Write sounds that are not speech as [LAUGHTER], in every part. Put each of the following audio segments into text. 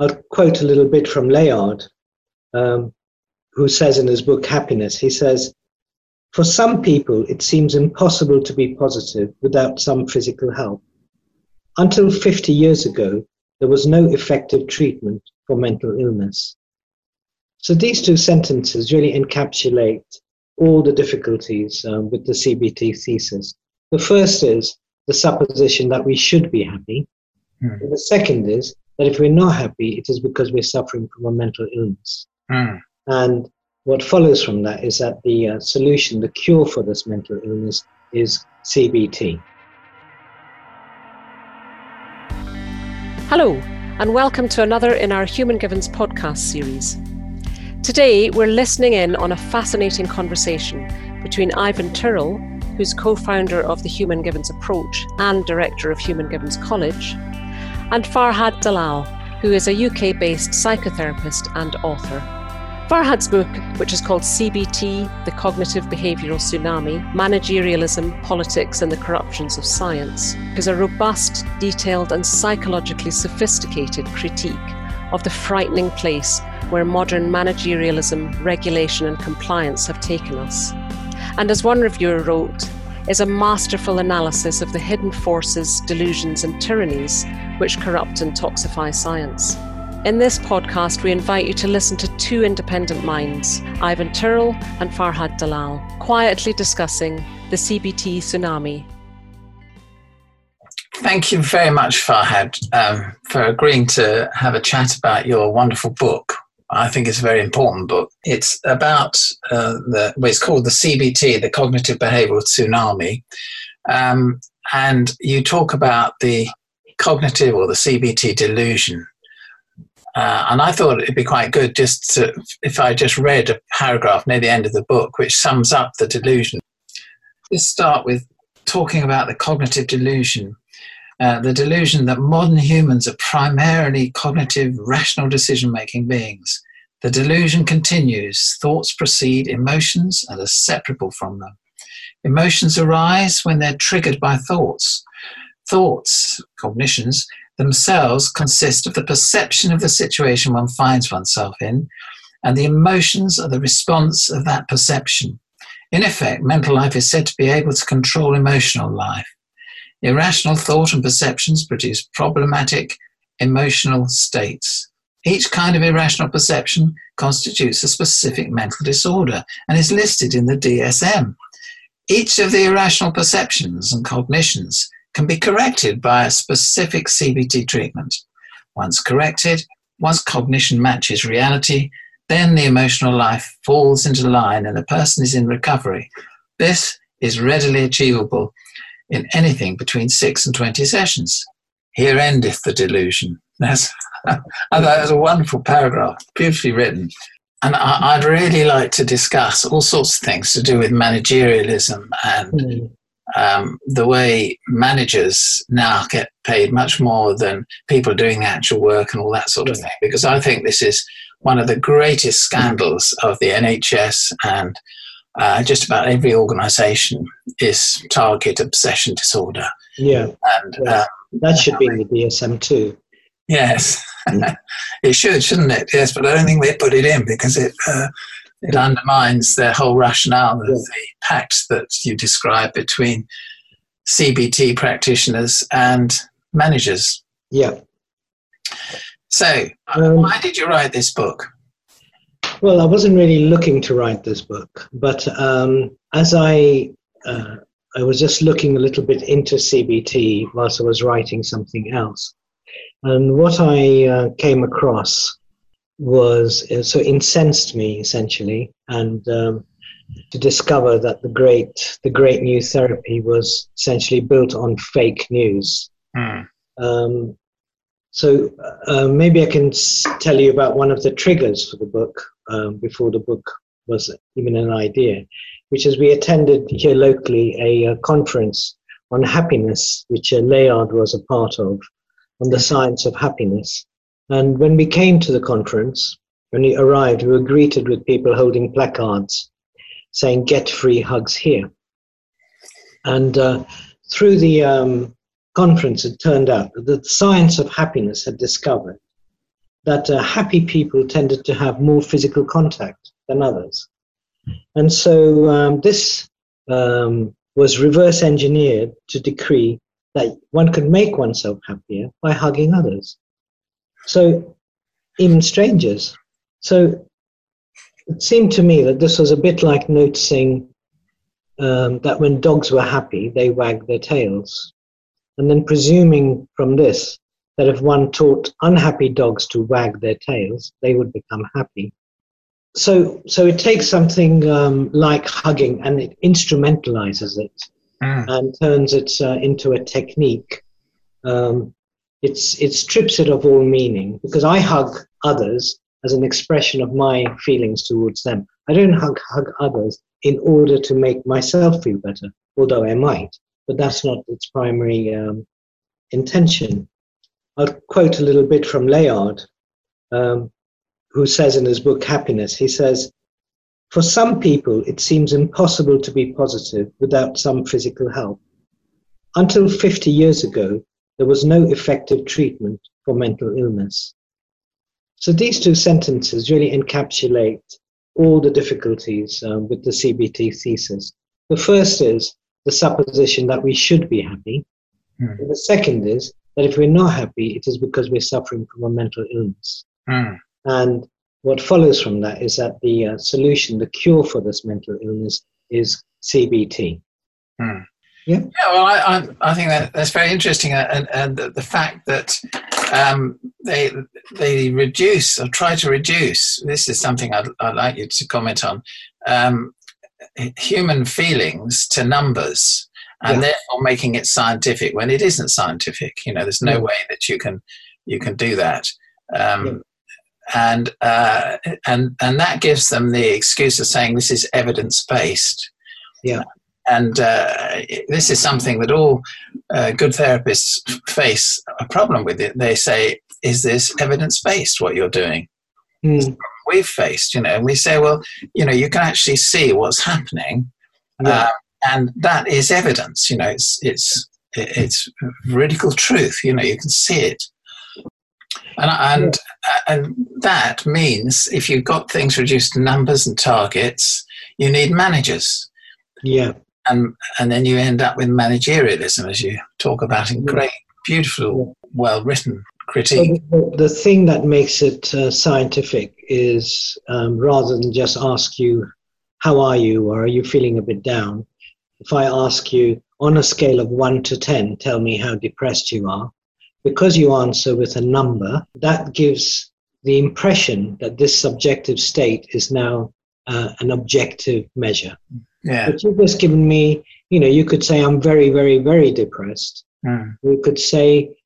I'll quote a little bit from Layard, um, who says in his book Happiness, he says, For some people, it seems impossible to be positive without some physical help. Until 50 years ago, there was no effective treatment for mental illness. So these two sentences really encapsulate all the difficulties um, with the CBT thesis. The first is the supposition that we should be happy. Mm. The second is that if we're not happy, it is because we're suffering from a mental illness. Mm. And what follows from that is that the uh, solution, the cure for this mental illness, is CBT. Hello, and welcome to another in our Human Givens podcast series. Today, we're listening in on a fascinating conversation between Ivan Tyrrell, who's co founder of the Human Givens Approach and director of Human Givens College, and Farhad Dalal, who is a UK based psychotherapist and author. Farhad's book, which is called CBT The Cognitive Behavioural Tsunami Managerialism, Politics, and the Corruptions of Science, is a robust, detailed, and psychologically sophisticated critique of the frightening place where modern managerialism, regulation, and compliance have taken us. And as one reviewer wrote, is a masterful analysis of the hidden forces, delusions, and tyrannies which corrupt and toxify science. In this podcast, we invite you to listen to two independent minds, Ivan Tyrrell and Farhad Dalal, quietly discussing the CBT tsunami Thank you very much, Farhad, um, for agreeing to have a chat about your wonderful book. I think it's a very important book. It's about uh, the, well, it's called the CBT, the Cognitive Behavioral Tsunami. Um, and you talk about the cognitive or the CBT delusion. Uh, and I thought it'd be quite good just to, if I just read a paragraph near the end of the book which sums up the delusion. Let's start with talking about the cognitive delusion. Uh, the delusion that modern humans are primarily cognitive, rational decision making beings. The delusion continues. Thoughts precede emotions and are separable from them. Emotions arise when they're triggered by thoughts. Thoughts, cognitions, themselves consist of the perception of the situation one finds oneself in, and the emotions are the response of that perception. In effect, mental life is said to be able to control emotional life. Irrational thought and perceptions produce problematic emotional states. Each kind of irrational perception constitutes a specific mental disorder and is listed in the DSM. Each of the irrational perceptions and cognitions can be corrected by a specific CBT treatment. Once corrected, once cognition matches reality, then the emotional life falls into line and the person is in recovery. This is readily achievable in anything between six and 20 sessions. Here endeth the delusion. [LAUGHS] That's, [LAUGHS] I thought that was a wonderful paragraph, beautifully written. And I, would really like to discuss all sorts of things to do with managerialism and mm. um, the way managers now get paid much more than people doing the actual work and all that sort of thing. Because I think this is one of the greatest scandals of the NHS and uh, just about every organization is target obsession disorder. Yeah. And yeah. Uh, that should be in the DSM too. Yes, [LAUGHS] it should, shouldn't it? Yes, but I don't think they put it in because it uh, it undermines their whole rationale of yeah. the pact that you describe between CBT practitioners and managers. Yeah. So, um, why did you write this book? Well, I wasn't really looking to write this book, but um, as I uh, I was just looking a little bit into CBT whilst I was writing something else, and what I uh, came across was uh, so incensed me essentially, and um, to discover that the great the great new therapy was essentially built on fake news. Mm. Um, so uh, maybe I can tell you about one of the triggers for the book um, before the book was even an idea, which is we attended here locally a, a conference on happiness, which uh, Layard was a part of, on the science of happiness. And when we came to the conference, when we arrived, we were greeted with people holding placards saying, Get free hugs here. And uh, through the um, conference, it turned out that the science of happiness had discovered that uh, happy people tended to have more physical contact than others. And so um, this um, was reverse engineered to decree that one could make oneself happier by hugging others. So, even strangers. So, it seemed to me that this was a bit like noticing um, that when dogs were happy, they wagged their tails. And then presuming from this that if one taught unhappy dogs to wag their tails, they would become happy. So, so it takes something um, like hugging and it instrumentalizes it mm. and turns it uh, into a technique. Um, it's, it strips it of all meaning because I hug others as an expression of my feelings towards them. I don't hug, hug others in order to make myself feel better, although I might, but that's not its primary um, intention. I'll quote a little bit from Layard. Um, who says in his book Happiness, he says, For some people, it seems impossible to be positive without some physical help. Until 50 years ago, there was no effective treatment for mental illness. So these two sentences really encapsulate all the difficulties um, with the CBT thesis. The first is the supposition that we should be happy. Mm. The second is that if we're not happy, it is because we're suffering from a mental illness. Mm. And what follows from that is that the uh, solution, the cure for this mental illness is CBT. Hmm. Yeah. yeah, well, I, I, I, think that that's very interesting, uh, and, and the, the fact that um, they they reduce or try to reduce. This is something I'd, I'd like you to comment on. Um, human feelings to numbers, and yeah. therefore making it scientific when it isn't scientific. You know, there's no yeah. way that you can you can do that. Um, and uh, and and that gives them the excuse of saying this is evidence based. Yeah. And uh, this is something that all uh, good therapists face a problem with. It. They say, "Is this evidence based? What you're doing?" Mm. We've faced, you know, and we say, "Well, you know, you can actually see what's happening, yeah. And that is evidence. You know, it's it's it's radical truth. You know, you can see it." And, and, and that means if you've got things reduced to numbers and targets, you need managers. Yeah. And, and then you end up with managerialism, as you talk about in great, beautiful, well written critique. So the, the, thing that makes it uh, scientific is um, rather than just ask you, How are you? or Are you feeling a bit down? If I ask you, on a scale of 1 to 10, tell me how depressed you are, because you answer with a number, that gives the impression that this subjective state is now uh, an objective measure. Yeah. But you've just given me, you know, you could say I'm very, very, very depressed. Mm. You could say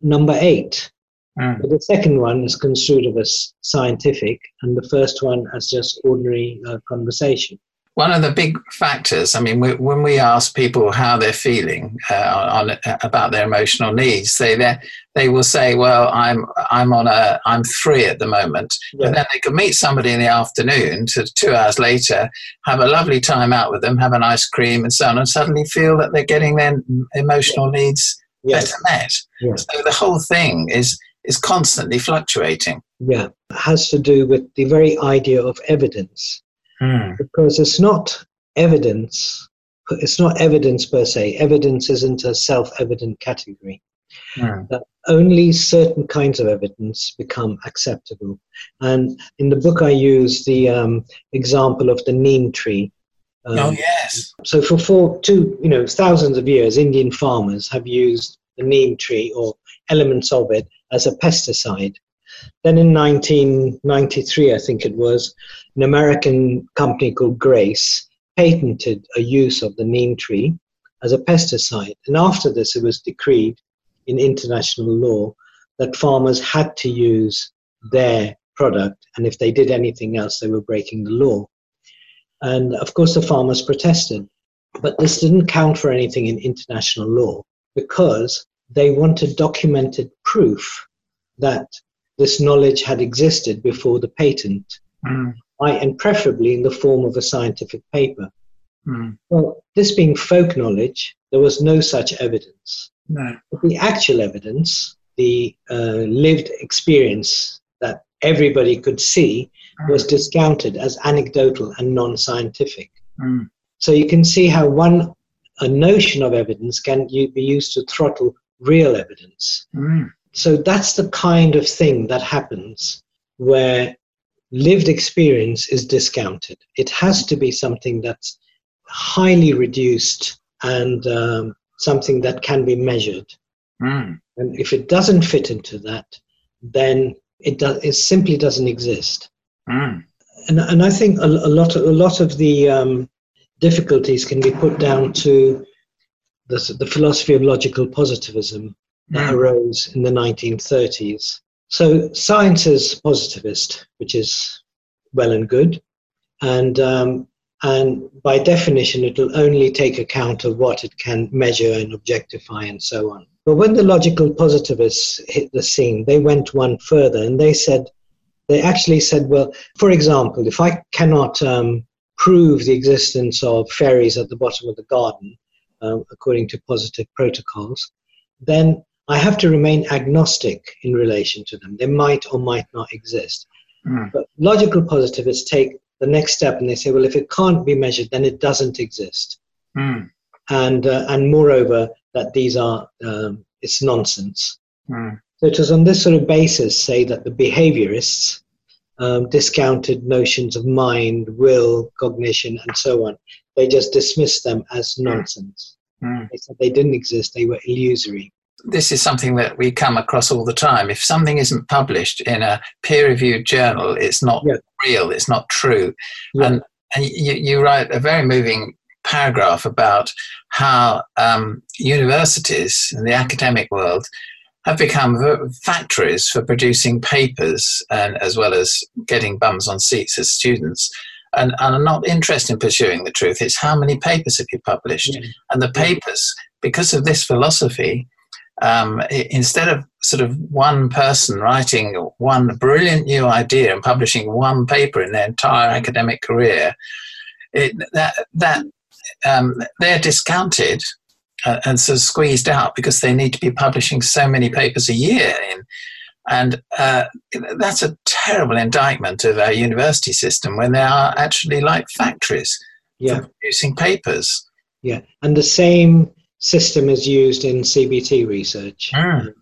number eight. Mm. But the second one is construed as scientific, and the first one as just ordinary uh, conversation one of the big factors, I mean, we, when we ask people how they're feeling uh, on, about their emotional needs, they they will say, "Well, I'm I'm on a I'm three at the moment," yeah. and then they can meet somebody in the afternoon to two hours later, have a lovely time out with them, have an ice cream and so on, and suddenly feel that they're getting their emotional needs better met. So the whole thing is is constantly fluctuating. Yeah, it has to do with the very idea of evidence mm. because it's not evidence. It's not evidence per se. Evidence isn't a self-evident category. Mm. Uh, only certain kinds of evidence become acceptable. And in the book, I use the um, example of the neem tree. Um, oh yes. So for four, two, you know, thousands of years, Indian farmers have used the neem tree or elements of it as a pesticide. Then in 1993, I think it was, an American company called Grace patented a use of the neem tree as a pesticide. And after this, it was decreed in international law that farmers had to use their product, and if they did anything else, they were breaking the law. And of course, the farmers protested. But this didn't count for anything in international law because they wanted documented proof that this knowledge had existed before the patent. Mm and preferably in the form of a scientific paper. Mm. Well, this being folk knowledge, there was no such evidence. No. But the actual evidence, the uh, lived experience that everybody could see was discounted as anecdotal and non-scientific. Mm. So you can see how one a notion of evidence can be used to throttle real evidence. Mm. So that's the kind of thing that happens where lived experience is discounted. It has to be something that's highly reduced and um, something that can be measured. Mm. And if it doesn't fit into that, then it, do, it simply doesn't exist. Mm. And, and I think a, a lot of, a lot of the um, difficulties can be put down to the, the philosophy of logical positivism that Mm. arose in the 1930s. So science is positivist, which is well and good, and um, and by definition, it will only take account of what it can measure and objectify and so on. But when the logical positivists hit the scene, they went one further and they said, they actually said, well, for example, if I cannot um, prove the existence of fairies at the bottom of the garden, um, according to positive protocols, then I have to remain agnostic in relation to them. They might or might not exist. Mm. But logical positivists take the next step and they say, well, if it can't be measured, then it doesn't exist. Mm. And, uh, and moreover, that these are, um, it's nonsense. Mm. So it was on this sort of basis, say, that the behaviorists um, discounted notions of mind, will, cognition, and so on. They just dismissed them as nonsense. Mm. They said they didn't exist, they were illusory. This is something that we come across all the time. If something isn't published in a peer-reviewed journal, it's not Yeah. real. It's not true. Yeah. And and you, you write a very moving paragraph about how um, universities and the academic world have become v- factories for producing papers and as well as getting bums on seats as students. And, and are not interested in pursuing the truth. It's how many papers have you published? Yeah. And the papers, because of this philosophy, um, instead of sort of one person writing one brilliant new idea and publishing one paper in their entire academic career, it, that that um, they're discounted uh, and so squeezed out because they need to be publishing so many papers a year in. And uh, that's a terrible indictment of our university system when they are actually like factories Yeah, for producing papers. yeah. And the same system is used in CBT research. Mm.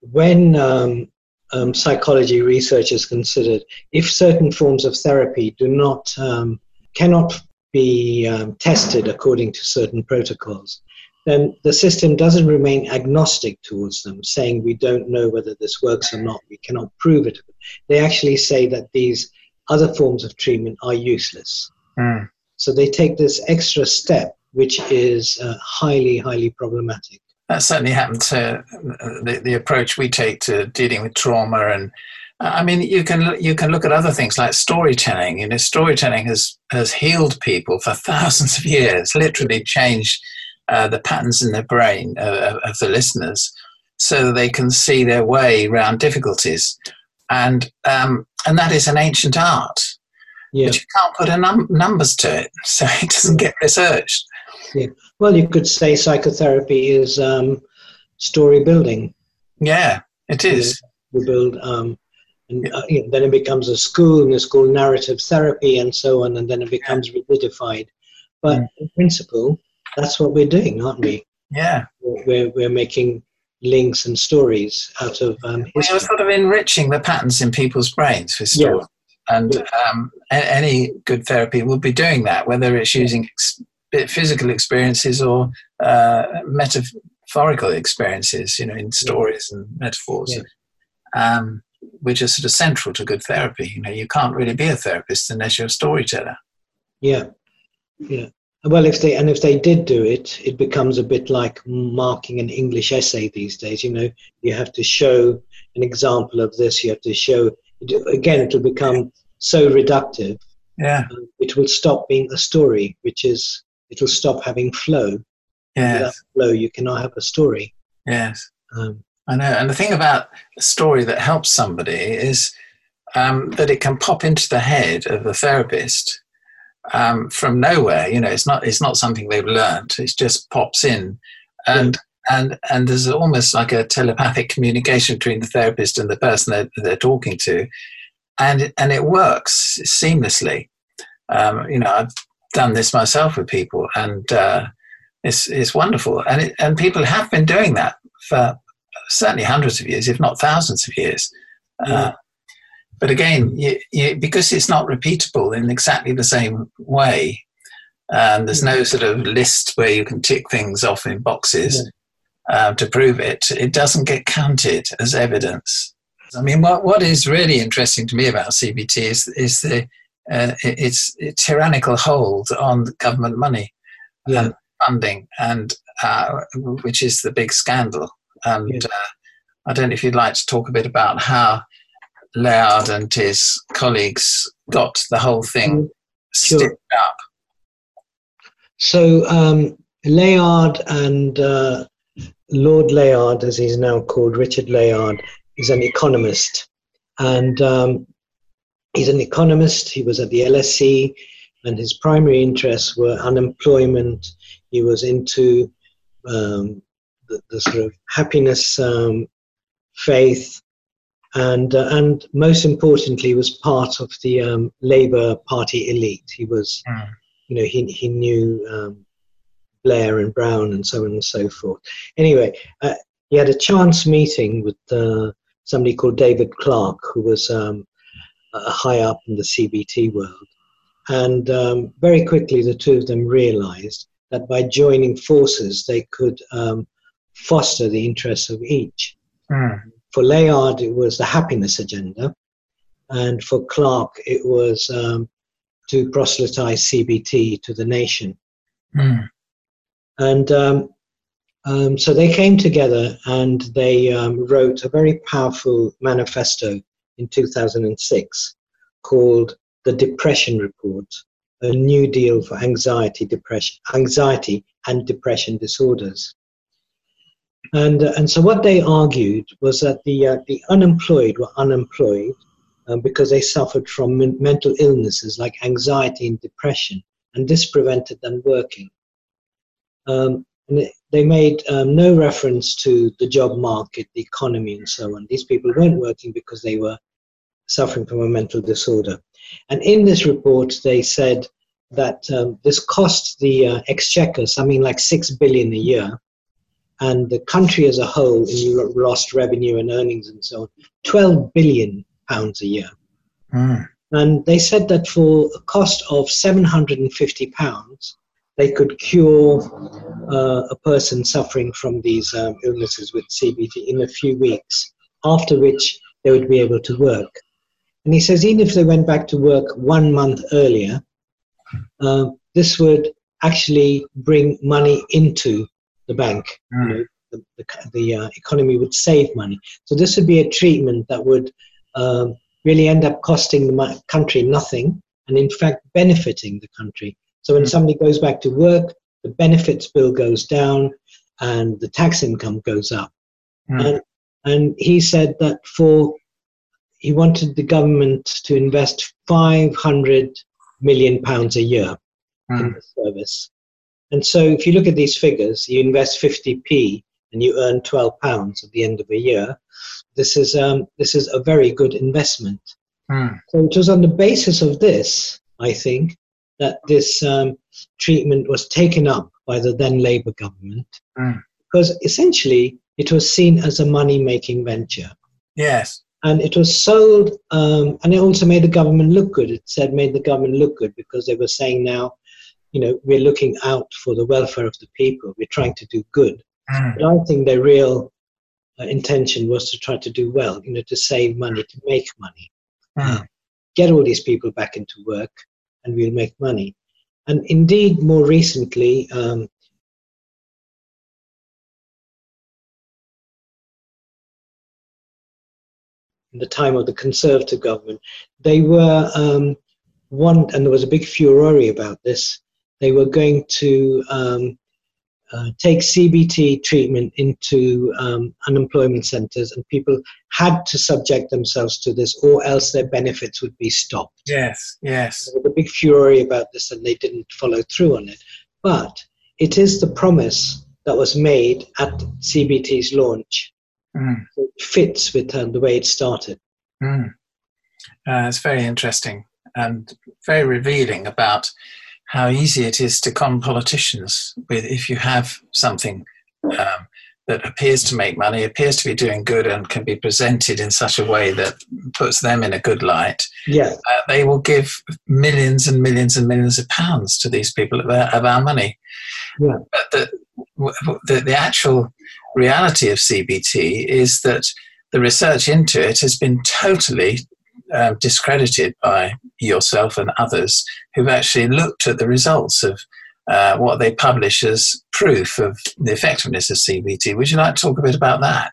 When um, um, psychology research is considered, if certain forms of therapy do not um, cannot be um, tested according to certain protocols, then the system doesn't remain agnostic towards them, saying we don't know whether this works or not, we cannot prove it. They actually say that these other forms of treatment are useless. Mm. So they take this extra step, which is uh, highly, highly problematic. that certainly happened to uh, the, the approach we take to dealing with trauma and uh, I mean, you can you can look at other things like storytelling. You know, storytelling has has healed people for [LAUGHS] thousands of years. Literally changed uh, the patterns in the brain of, of the listeners, so that they can see their way around difficulties, and um, and that is an ancient art. Yeah. But you can't put a num- numbers to it, [LAUGHS] so it doesn't get researched. Well, you could say psychotherapy is um, story building. Yeah, it is. We build, um, and uh, you know, then it becomes a school, and it's called narrative therapy, and so on, and then it becomes rigidified. But Mm. in principle, that's what we're doing, aren't we? Yeah. We're we're making links and stories out of um, We are sort of enriching the patterns in people's brains with Yeah. stories. And um, any good therapy will be doing that, whether it's using ex- physical experiences or uh, metaphorical experiences, you know, in stories and metaphors, Yeah. um, which are sort of central to good therapy. You know, you can't really be a therapist unless you're a storyteller. Yeah, yeah. Well, if they and if they did do it, it becomes a bit like marking an English essay these days. You know, you have to show an example of this. You have to show again. It will become so reductive. Yeah, um, It will stop being a story, which is it will stop having flow. Without yes, flow, you cannot have a story. yes. Um, I know. And the thing about a story that helps somebody is um, that it can pop into the head of the therapist um, from nowhere. You know, it's not it's not something they've learned. It just pops in, and and and there's almost like a telepathic communication between the therapist and the person that they're talking to, and and it works seamlessly. Um, you know, I've done this myself with people, and uh, it's it's wonderful, and it, and people have been doing that for certainly hundreds of years, if not thousands of years. Uh. Uh, but again, you, you, because it's not repeatable in exactly the same way, and there's no sort of list where you can tick things off in boxes yeah. um, to prove it, it doesn't get counted as evidence. I mean, what, what is really interesting to me about CBT is, is the uh, its, tyrannical hold on government money yeah. and funding, and uh, which is the big scandal. And yeah. uh, I don't know if you'd like to talk a bit about how Layard and his colleagues got the whole thing mm, sure. stitched up. So um, Layard and uh, Lord Layard, as he's now called, Richard Layard, is an economist. And um, he's an economist. He was at the LSE, and his primary interests were unemployment. He was into um, the, the, sort of happiness, um, faith, and uh, and most importantly, was part of the um, Labour Party elite. He was, mm. you know, he he knew um, Blair and Brown and so on and so forth. Anyway, uh, he had a chance meeting with uh, somebody called David Clark, who was um, high up in the CBT world. And um, very quickly, the two of them realized that by joining forces, they could um, foster the interests of each. Mm. For Layard, it was the happiness agenda, and for Clark, it was um, to proselytize CBT to the nation. Mm. And um, um, so they came together and they um, wrote a very powerful manifesto in 2006 called the Depression Report, a new deal for anxiety, depression, anxiety and depression disorders. And, uh, and so what they argued was that the, uh, the unemployed were unemployed um, because they suffered from men- mental illnesses like anxiety and depression, and this prevented them working. Um, and they made um, no reference to the job market, the economy, and so on. These people weren't working because they were suffering from a mental disorder. And in this report, they said that um, this cost the uh, exchequer something like six billion a year, and the country as a whole, in lost revenue and earnings and so on, 12 billion pounds a year. Mm. And they said that for a cost of 750 pounds, they could cure uh, a person suffering from these um, illnesses with CBT in a few weeks, after which they would be able to work. And he says, even if they went back to work one month earlier, uh, this would actually bring money into the bank. Mm. You know, the, the, the uh, economy would save money. So this would be a treatment that would um, really end up costing the country nothing and in fact benefiting the country. So when mm. somebody goes back to work, the benefits bill goes down and the tax income goes up. Mm. And, and he said that for he wanted the government to invest 500 million pounds a year mm. in the service. And so if you look at these figures, you invest 50p and you earn 12 pounds at the end of a year. This is, um, this is a very good investment. Mm. So it was on the basis of this, I think, that this um, treatment was taken up by the then Labour government mm. because essentially it was seen as a money making venture. Yes and it was sold um, and it also made the government look good. It said made the government look good because they were saying now you know we're looking out for the welfare of the people. We're trying to do good. Mm. but i think their real uh, intention was to try to do well you know to save money to make money. Mm. get all these people back into work and we'll make money. And indeed more recently um, in the time of the Conservative government, they were um, one, and there was a big furore about this. They were going to um, uh, take CBT treatment into um, unemployment centres, and people had to subject themselves to this, or else their benefits would be stopped. Yes, yes. There was a big furore about this, and they didn't follow through on it. But it is the promise that was made at CBT's launch Mm. fits with uh, the way it started. Mm. Uh, it's very interesting and very revealing about how easy it is to con politicians with if you have something um, that appears to make money, appears to be doing good, and can be presented in such a way that puts them in a good light. Yeah, Uh, they will give millions and millions and millions of pounds to these people of our, of our money. Yeah. But the, the, the actual reality of CBT is that the research into it has been totally um, discredited by yourself and others who've actually looked at the results of uh, what they publish as proof of the effectiveness of CBT. Would you like to talk a bit about that?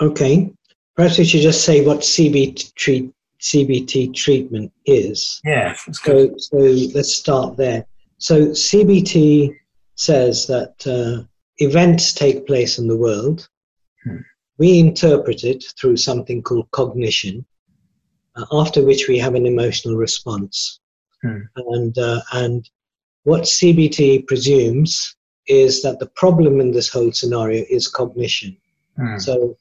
okay. Perhaps we should just say what CBT, treat, CBT treatment is. Yeah. So, so let's start there. So CBT says that uh, events take place in the world. Hmm. We interpret it through something called cognition, uh, after which we have an emotional response. Hmm. And uh, and what CBT presumes is that the problem in this whole scenario is cognition. Mm. So,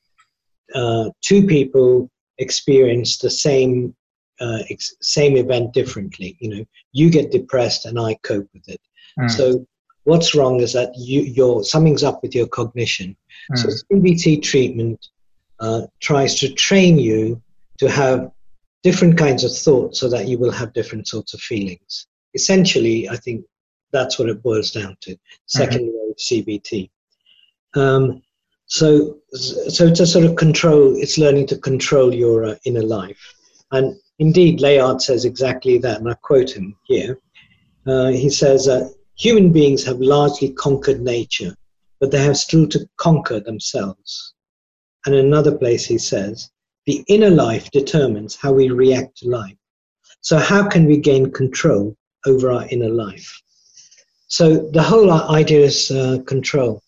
uh, two people experience the same uh, ex- same event differently. You know, you get depressed, and I cope with it. Mm. So, what's wrong is that you your something's up with your cognition. So, Mm. CBT treatment uh, tries to train you to have different kinds of thoughts, so that you will have different sorts of feelings. Essentially, I think that's what it boils down to. 2nd wave CBT. Um, so, so it's a sort of control. It's learning to control your uh, inner life, and indeed, Layard says exactly that. And I quote him here. Uh, he says, uh, "Human beings have largely conquered nature, but they have still to conquer themselves." And another place, he says, "The inner life determines how we react to life. So, how can we gain control over our inner life?" So, the whole idea is uh, control.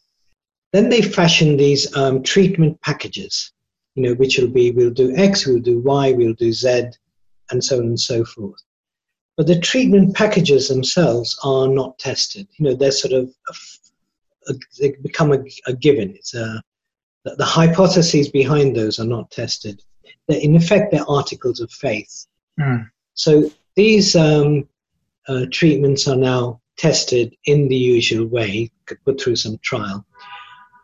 Then they fashion these um, treatment packages, you know, which will be we'll do X, we'll do Y, we'll do Z, and so on and so forth. But the treatment packages themselves are not tested. You know, they're sort of a a, they become a, a given. It's a the, the hypotheses behind those are not tested. They're, in effect, they're articles of faith. Mm. So these um, uh, treatments are now tested in the usual way, put through some trial.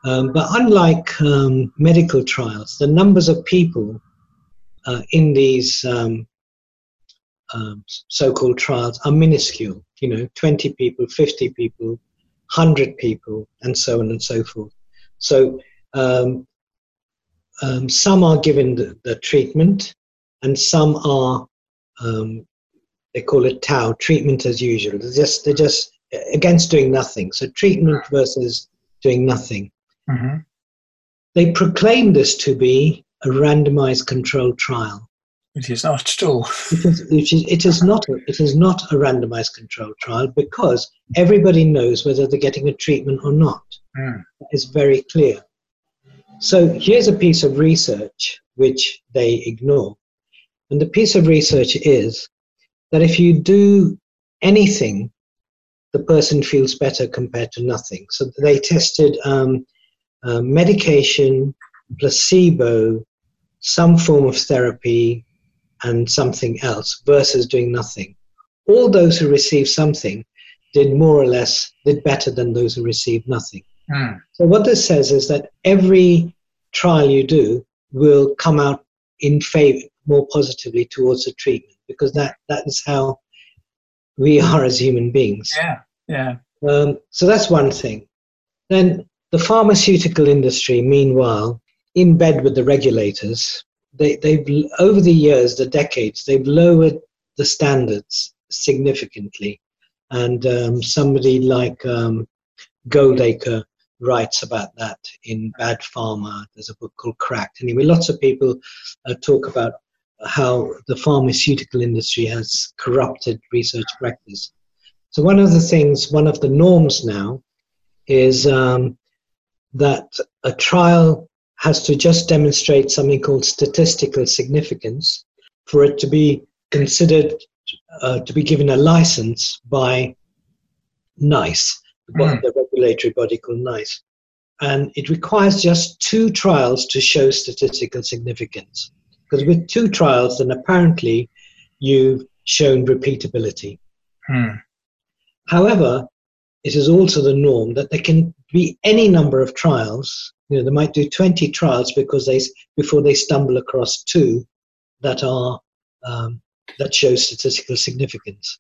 Um, but unlike um, medical trials, the numbers of people uh, in these um, um, so-called trials are minuscule. You know, 20 people, 50 people, 100 people, and so on and so forth. So um, um, some are given the, the treatment, and some are um, they call it Tau treatment as usual. They're just they're just against doing nothing. So treatment versus doing nothing. hmm They proclaim this to be a randomized controlled trial. It is not at all. It is, it is, it is not a, it is not a randomized controlled trial because everybody knows whether they're getting a treatment or not. Mm. Is very clear. So here's a piece of research which they ignore. And the piece of research is that if you do anything, the person feels better compared to nothing. So they tested um, uh, medication, placebo, some form of therapy, and something else versus doing nothing. All those who received something did more or less did better than those who received nothing. Mm. So what this says is that every trial you do will come out in favor more positively towards the treatment because that that is how we are as human beings. Yeah, yeah. Um, so that's one thing. Then the pharmaceutical industry, meanwhile, in bed with the regulators, they, they've over the years, the decades, they've lowered the standards significantly. And um, somebody like um, Goldacre writes about that in Bad Pharma. There's a book called Cracked. Anyway, lots of people uh, talk about how the pharmaceutical industry has corrupted research practice. So one of the things, one of the norms now, is um, that a trial has to just demonstrate something called statistical significance for it to be considered uh, to be given a license by NICE, Mm. the regulatory body called NICE. and it requires just two trials to show statistical significance. Because with two trials, then apparently you've shown repeatability. Hmm. However, it is also the norm that there can be any number of trials. You know, they might do 20 trials because they before they stumble across two that are um, that show statistical significance.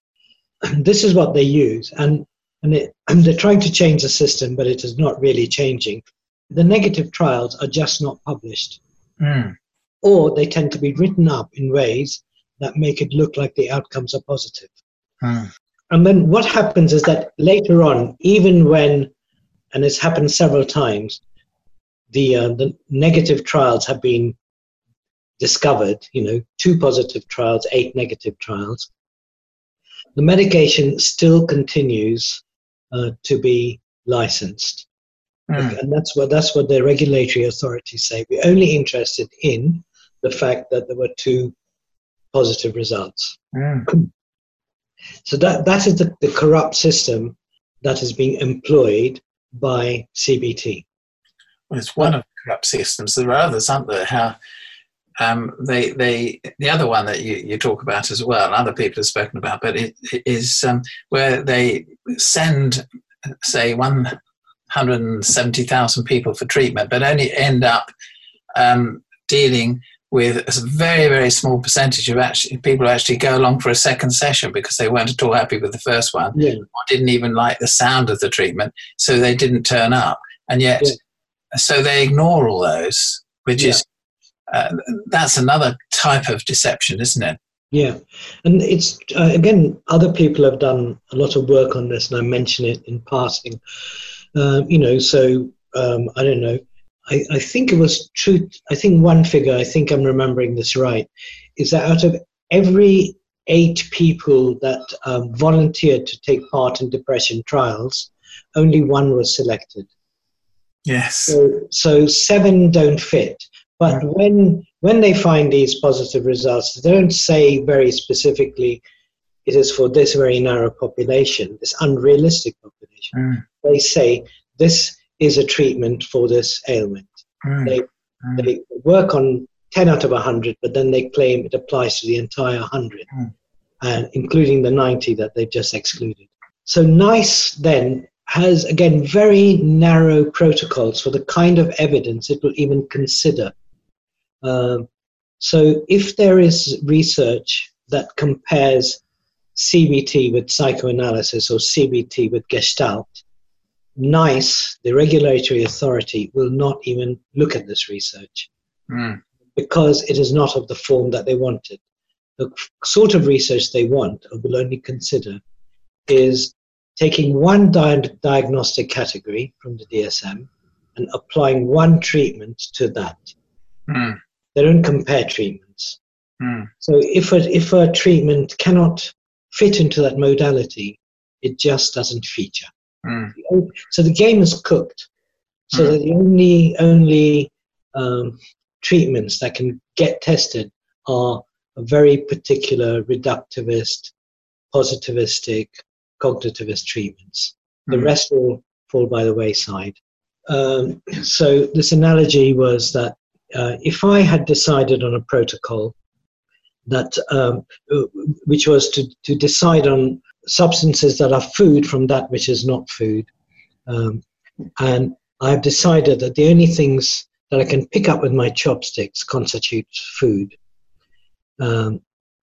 [CLEARS THROAT] This is what they use, and and, it, and [CLEARS THROAT] they're trying to change the system, but it is not really changing. The negative trials are just not published, Hmm. or they tend to be written up in ways that make it look like the outcomes are positive. Hmm. And then what happens is that later on, even when, and it's happened several times, the uh, the negative trials have been discovered. You know, two positive trials, eight negative trials. The medication still continues uh, to be licensed, Hmm. and that's what that's what the regulatory authorities say. We're only interested in the fact that there were two positive results. Hmm. So that that is the, the corrupt system that is being employed by CBT. Well, it's one of the corrupt systems. There are others, aren't there? How um, they they the other one that you, you talk about as well, other people have spoken about, but it, it is um, where they send say one hundred and seventy thousand people for treatment, but only end up um, dealing with a very very small percentage of actually people who actually go along for a second session because they weren't at all happy with the first one Yeah, or didn't even like the sound of the treatment, so they didn't turn up. And yet, so they ignore all those, which is uh, that's another type of deception, isn't it? yeah, and it's uh, again other people have done a lot of work on this, and I mention it in passing. Um, you know, so um, I don't know. I, I think it was true. I think one figure. I think I'm remembering this right. Is that out of every eight people that um, volunteered to take part in depression trials, only one was selected. Yes. So, so seven don't fit. But when when they find these positive results, they don't say very specifically it is for this very narrow population, this unrealistic population. Mm, They say this is a treatment for this ailment. mm, They mm. they work on 10 out of 100, but then they claim it applies to the entire 100, Mm. and including the 90 that they've just excluded. So NICE then has, again, very narrow protocols for the kind of evidence it will even consider. Um, so if there is research that compares CBT with psychoanalysis or CBT with Gestalt, NICE, the regulatory authority, will not even look at this research Mm, because it is not of the form that they wanted. The sort of research they want or will only consider is taking one di- diagnostic category from the DSM and applying one treatment to that. mm, They don't compare treatments. mm. So if a, if a treatment cannot fit into that modality, it just doesn't feature. Mm. So the game is cooked. So Mm. the only only um, treatments that can get tested are a very particular reductivist, positivistic, cognitivist treatments. The Mm. rest will fall by the wayside. Um, [CLEARS THROAT] so this analogy was that uh, if I had decided on a protocol that um, which was to, to decide on substances that are food from that which is not food, um, and I've decided that the only things that I can pick up with my chopsticks constitute food. Um,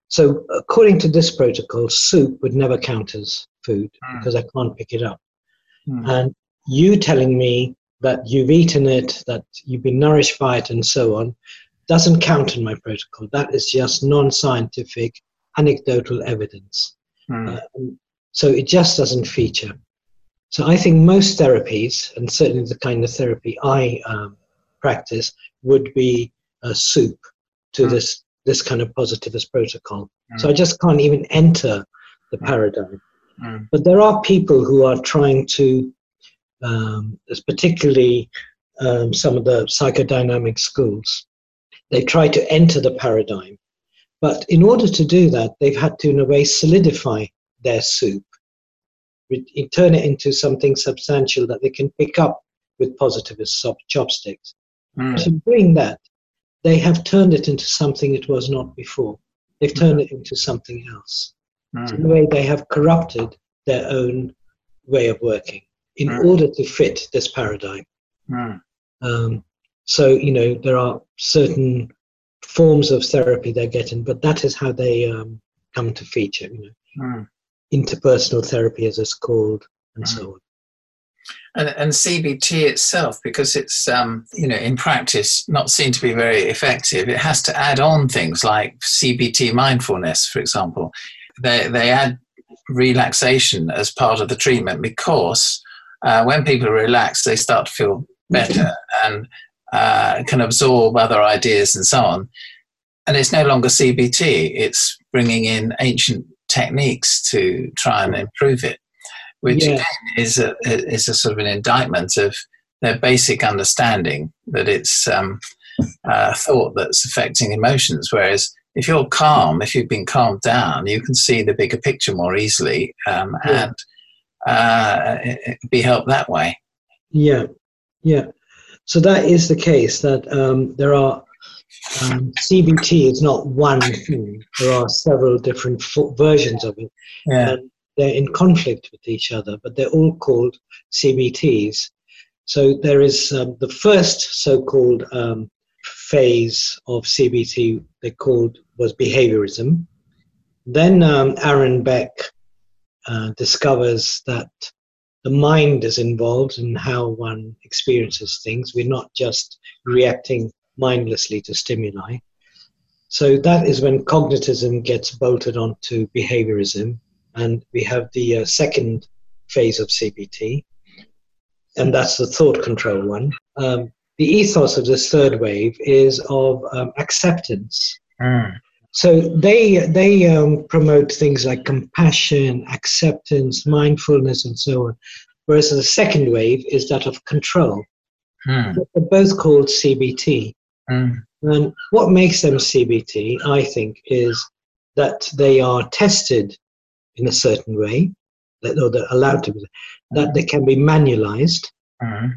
so, according to this protocol, soup would never count as food Mm. because I can't pick it up. Mm. And you telling me that you've eaten it, that you've been nourished by it, and so on, doesn't count in my protocol. That is just non scientific, anecdotal evidence. Mm. Uh, so it just doesn't feature. So I think most therapies, and certainly the kind of therapy I um, practice, would be a soup to Mm. this this kind of positivist protocol. So Mm. I just can't even enter the paradigm. Mm. But there are people who are trying to, um, particularly um, some of the psychodynamic schools, they try to enter the paradigm. But in order to do that, they've had to, in a way, solidify their soup, re- turn it into something substantial that they can pick up with positivist chopsticks. Mm. In doing that, they have turned it into something it was not before. They've turned it into something else. So in a Mm. way, they have corrupted their own way of working in Mm. order to fit this paradigm. Mm. Um, so, you know, there are certain forms of therapy they're getting, but that is how they um, come to feature, you know, Mm. interpersonal therapy, as it's called, and Mm. so on. And, and CBT itself, because it's um, you know in practice not seen to be very effective, it has to add on things like CBT mindfulness, for example. They they add relaxation as part of the treatment because uh, when people relax, they start to feel better [LAUGHS] and uh, can absorb other ideas and so on. And it's no longer CBT; it's bringing in ancient techniques to try and improve it, which Yeah. again is a is a sort of an indictment of their basic understanding that it's um, uh, thought that's affecting emotions. Whereas if you're calm, if you've been calmed down, you can see the bigger picture more easily um, Yeah. and uh, be helped that way. Yeah, yeah. So that is the case that um, there are um, CBT is not one thing. There are several different fo- versions of it. Yeah. and they're in conflict with each other, but they're all called CBTs. So there is um, the first so-called um, phase of CBT they called was behaviorism. Then um, Aaron Beck uh, discovers that the mind is involved in how one experiences things. We're not just reacting mindlessly to stimuli. So that is when cognitivism gets bolted onto behaviorism, and we have the uh, second phase of CBT, and that's the thought control one. Um, the ethos of this third wave is of um, acceptance. Mm. So they they um, promote things like compassion, acceptance, mindfulness, and so on. Whereas the second wave is that of control. Mm. They're both called CBT. Mm. And what makes them CBT, I think, is that they are tested in a certain way, that or they're allowed to be, that they can be manualized, Mm.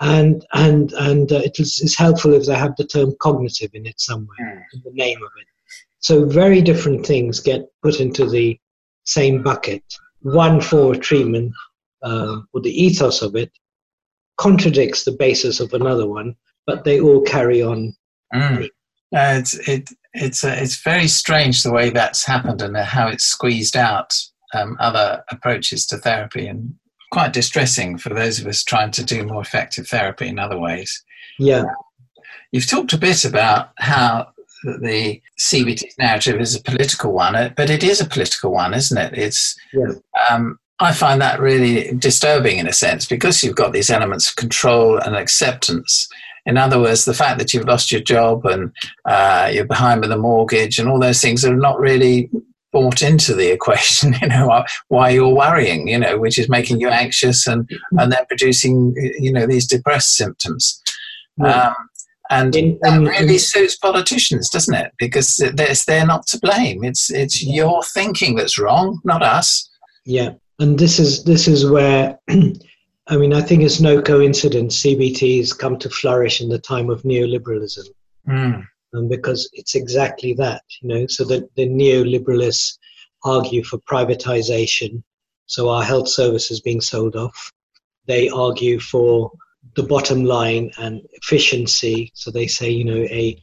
and and and uh, it is, is helpful if they have the term cognitive in it somewhere in the name of it. So very different things get put into the same bucket. One for treatment, uh, or the ethos of it, contradicts the basis of another one, but they all carry on. Mm. Uh, it's it it's uh, it's very strange the way that's happened and how it's squeezed out um, other approaches to therapy and quite distressing for those of us trying to do more effective therapy in other ways. Yeah, You've talked a bit about how the CBT narrative is a political one, uh, but it is a political one, isn't it? It's Yeah. um, I find that really disturbing in a sense because you've got these elements of control and acceptance. In other words, the fact that you've lost your job and uh, you're behind with a mortgage and all those things are not really bought into the [LAUGHS] equation. You know why- why you're worrying. You know, which is making you anxious and and then producing you know these depressed symptoms. Yeah. Um, and In- that really suits politicians, doesn't it? Because they're, they're not to blame. It's it's your thinking that's wrong, not us. yeah. And this is this is where, [CLEARS THROAT] I mean, I think it's no coincidence CBTs come to flourish in the time of neoliberalism. Mm. um, because it's exactly that, you know. So the, the neoliberalists argue for privatization, so our health services being sold off. They argue for the bottom line and efficiency. So they say, you know, a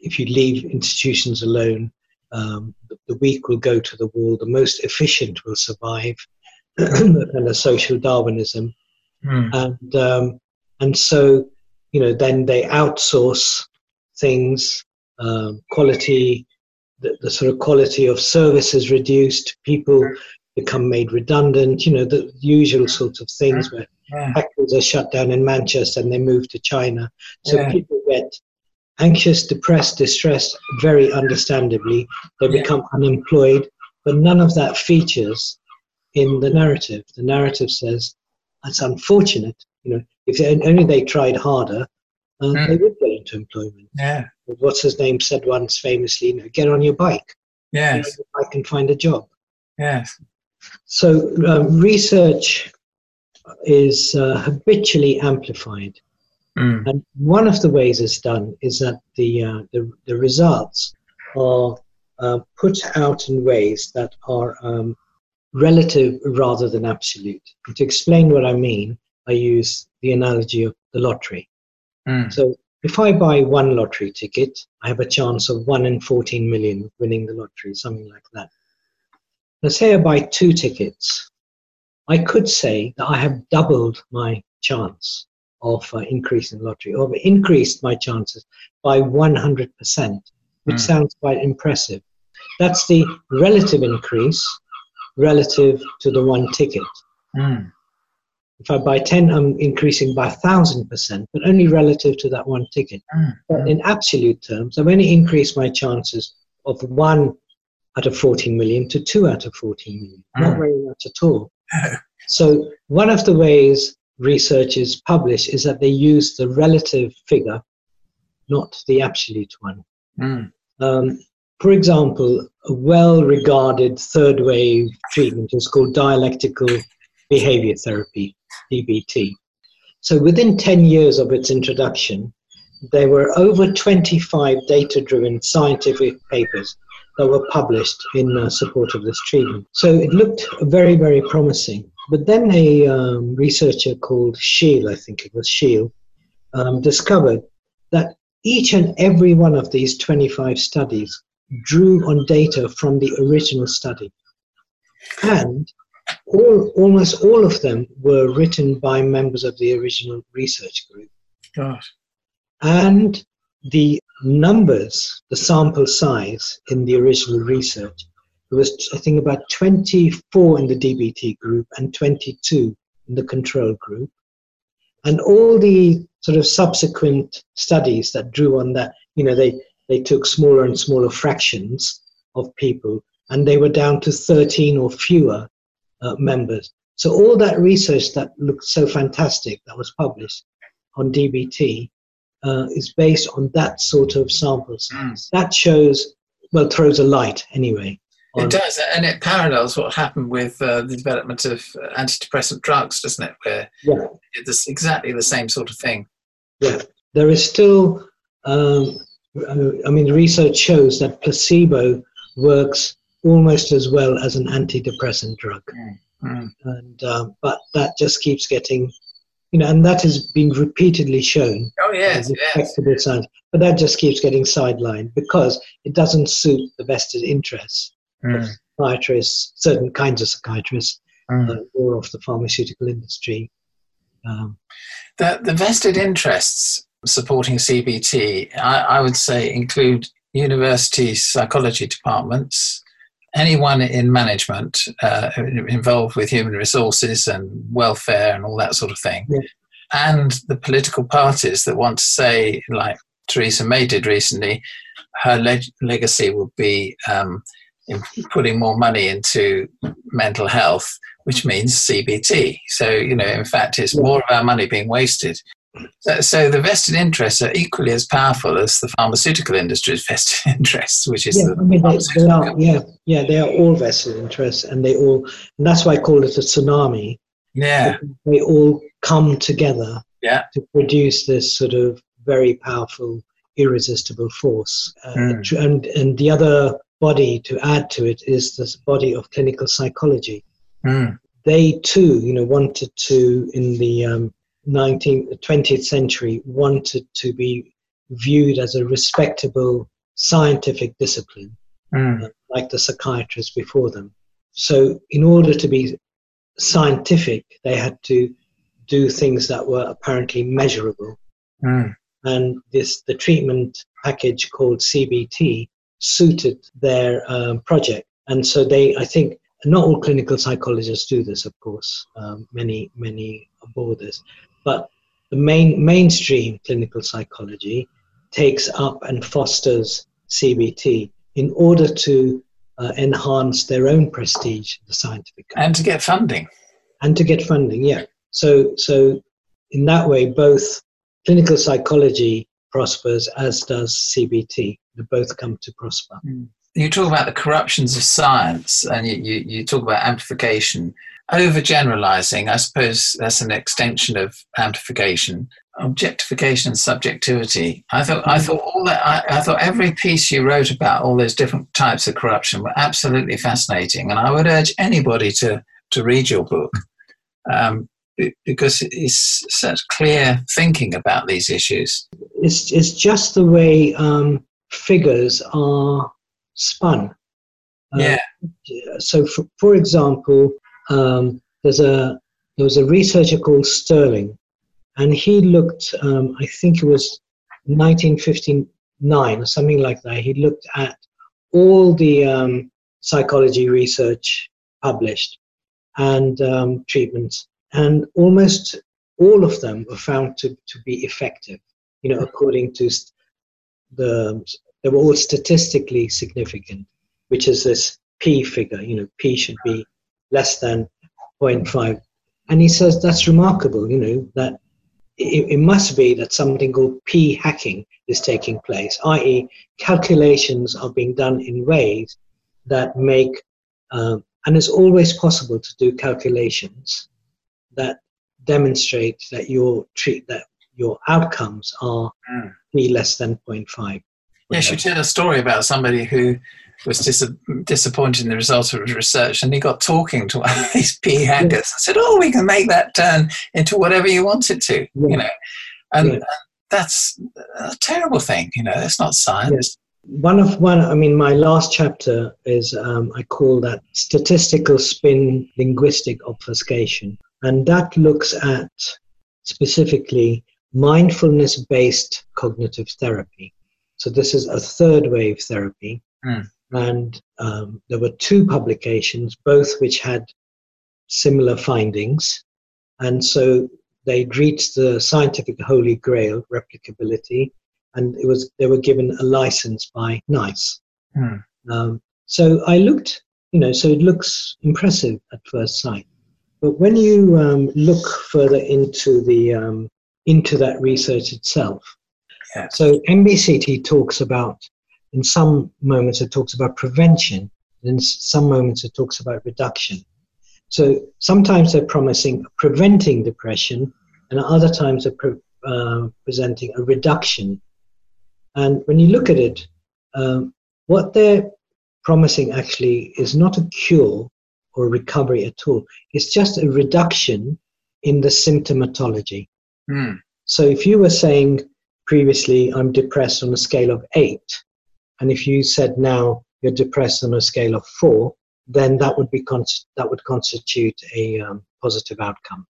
if you leave institutions alone, um, the, weak will go to the wall. The most efficient will survive. [CLEARS THROAT] and a social Darwinism Mm. and um, and so you know then they outsource things um, quality the, the sort of quality of service is reduced people become made redundant you know the usual sorts of things where Yeah. factories are shut down in manchester and they move to china so Yeah. people get anxious depressed distressed very understandably they Yeah. become unemployed but none of that features in the narrative the narrative says it's unfortunate. You know, if they, only they tried harder, uh, Mm. they would get into employment. Yeah. What's his name said once famously, you know, get on your bike. Yes. bike and find a job. Yes. So um, research is uh, habitually amplified. Mm. And one of the ways it's done is that the, uh, the, the results are uh, put out in ways that are um, relative rather than absolute. And to explain what I mean, I use the analogy of the lottery. Mm. So if I buy one lottery ticket, I have a chance of 1 in 14 million winning the lottery, something like that. Now, say I buy two tickets, I could say that I have doubled my chance of uh, increasing the lottery, or increased my chances by 100%, which Mm. sounds quite impressive. That's the relative increase relative to the one ticket. Mm. If I buy 10, I'm increasing by 1,000%, but only relative to that one ticket. Mm. But in absolute terms, I've only increased my chances of 1 out of 14 million to 2 out of 14 million. Not Mm. very much at all. So, one of the ways researchers publish is that they use the relative figure, not the absolute one. Mm. Um, for example, a well regarded third wave treatment is called dialectical behavior therapy, DBT. So within 10 years of its introduction, there were over 25 data driven scientific papers that were published in uh, support of this treatment. So it looked very, very promising. But then a um, researcher called Scheel, I think it was Scheel, um, discovered that each and every one of these 25 studies drew on data from the original study. And all, almost all of them were written by members of the original research group. Gosh. And the numbers, the sample size in the original research, there was, I think, about 24 in the DBT group and 22 in the control group. And all the sort of subsequent studies that drew on that, you know, they, they took smaller and smaller fractions of people, and they were down to 13 or fewer uh, members. So all that research that looked so fantastic that was published on DBT uh, is based on that sort of sample size. That shows, well, throws a light anyway. It does, and it parallels what happened with uh, the development of uh, antidepressant drugs, doesn't it? Where Yeah. it's exactly the same sort of thing. Yeah, there is still. Um, I mean, research shows that placebo works almost as well as an antidepressant drug, Mm. and um, but that just keeps getting, you know, and that has been repeatedly shown. Oh yes, as yes. science, but that just keeps getting sidelined because it doesn't suit the vested interests Mm. of psychiatrists, certain kinds of psychiatrists, Mm. uh, or of the pharmaceutical industry. Um, The, the vested interests supporting CBT, I, I would say, include university psychology departments, anyone in management uh, involved with human resources and welfare and all that sort of thing, Yeah. and the political parties that want to say, like Theresa May did recently, her leg- legacy will be um, in putting more money into mental health, which means CBT. So, you know, in fact, it's more of our money being wasted. So, the vested interests are equally as powerful as the pharmaceutical industry's [LAUGHS] vested interests, which is yeah, the I mean, they, they are, yeah, yeah, they are all vested interests, and they all, and that's why I call it a tsunami. yeah, They all come together Yeah. to produce this sort of very powerful, irresistible force. Uh, Mm. And and the other body to add to it is this body of clinical psychology. Mm, They too, you know, wanted to in the um, 19th, 20th century, wanted to be viewed as a respectable scientific discipline mm, like the psychiatrists before them. So, in order to be scientific, they had to do things that were apparently measurable. mm, And this, the treatment package called CBT, suited their um, project. And so they, I think, not all clinical psychologists do this, of course. Um, many, many abhor this, but the main mainstream clinical psychology takes up and fosters CBT in order to uh, enhance their own prestige, the scientific, and to get funding. and to get funding. Yeah. So, so in that way, both clinical psychology prospers, as does CBT. They both come to prosper. You talk about the corruptions of science, and you, you, you talk about amplification. Overgeneralizing. I suppose that's an extension of amplification. Objectification and subjectivity. I thought, I thought all that. I, I thought every piece you wrote about all those different types of corruption were absolutely fascinating, and I would urge anybody to to read your book um, because it's such clear thinking about these issues. It's it's just the way um, figures are spun. Uh, yeah. So, for, for example, um, there's a there was a researcher called Sterling, and he looked. Um, I think it was 1959 or something like that. He looked at all the um, psychology research published and um, treatments, and almost all of them were found to, to be effective. You know, according to the they were all statistically significant, which is this p figure. You know, p should be less than 0.5. And he says that's remarkable, you know, that it, it must be that something called p hacking is taking place, i.e., calculations are being done in ways that make, um, and it's always possible to do calculations that demonstrate that your treat that your outcomes are mm. p less than 0.5. Yes, you tell a story about somebody who was dis- disappointed in the results of his research, and he got talking to one of these P hackers and said, "Oh, we can make that turn into whatever you want it to," yeah. you know, and yeah. that's a terrible thing. You know, it's not science. One of one, I mean, my last chapter is um, I call that statistical spin linguistic obfuscation, and that looks at specifically mindfulness-based cognitive therapy. So this is a third wave therapy. Mm and um, there were two publications, both which had similar findings. And so they'd reached the scientific holy grail, replicability, and it was they were given a license by NICE. Hmm. Um, so I looked, you know, so it looks impressive at first sight. But when you um, look further into the um, into that research itself, yeah. so MBCT talks about in some moments it talks about prevention, and in some moments it talks about reduction. So sometimes they're promising preventing depression, and at other times they're pre- uh, presenting a reduction. And when you look at it, um, what they're promising actually is not a cure or recovery at all. It's just a reduction in the symptomatology. Mm. So if you were saying previously, I'm depressed on a scale of eight, and if you said now you're depressed on a scale of four, then that would be that would constitute a um, positive outcome.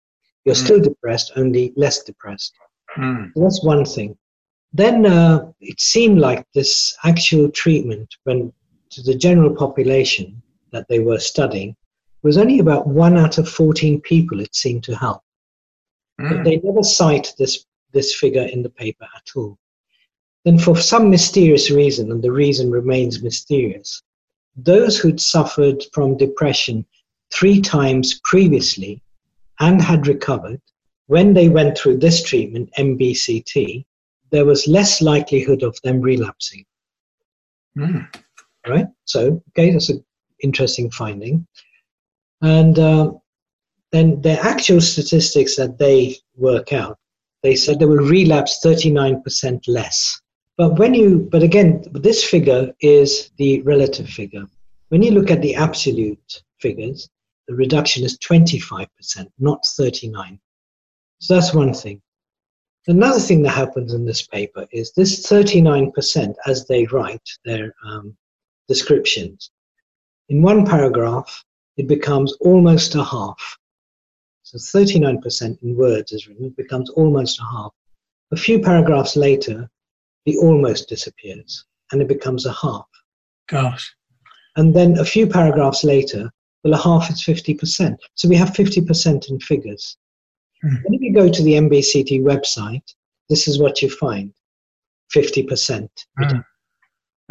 You're mm. still depressed, only less depressed. Mm. So that's one thing. Then uh, it seemed like this actual treatment, when to the general population that they were studying, was only about one out of 14 people it seemed to help. Mm. But they never cite this this figure in the paper at all then for some mysterious reason, and the reason remains mysterious, those who'd suffered from depression three times previously and had recovered, when they went through this treatment, MBCT, there was less likelihood of them relapsing. Mm. Right? So, okay, that's an interesting finding. And uh, then the actual statistics that they work out, they said they will relapse 39% less but when you, but again, this figure is the relative figure. When you look at the absolute figures, the reduction is 25%, not 39. So that's one thing. Another thing that happens in this paper is this 39%, as they write their um, descriptions, in one paragraph, it becomes almost a half. So 39% in words is written, it becomes almost a half. A few paragraphs later, the almost disappears and it becomes a half. Gosh. And then a few paragraphs later, well, a half is 50%. So we have 50% in figures. Mm. And if you go to the MBCT website, this is what you find 50%. Mm.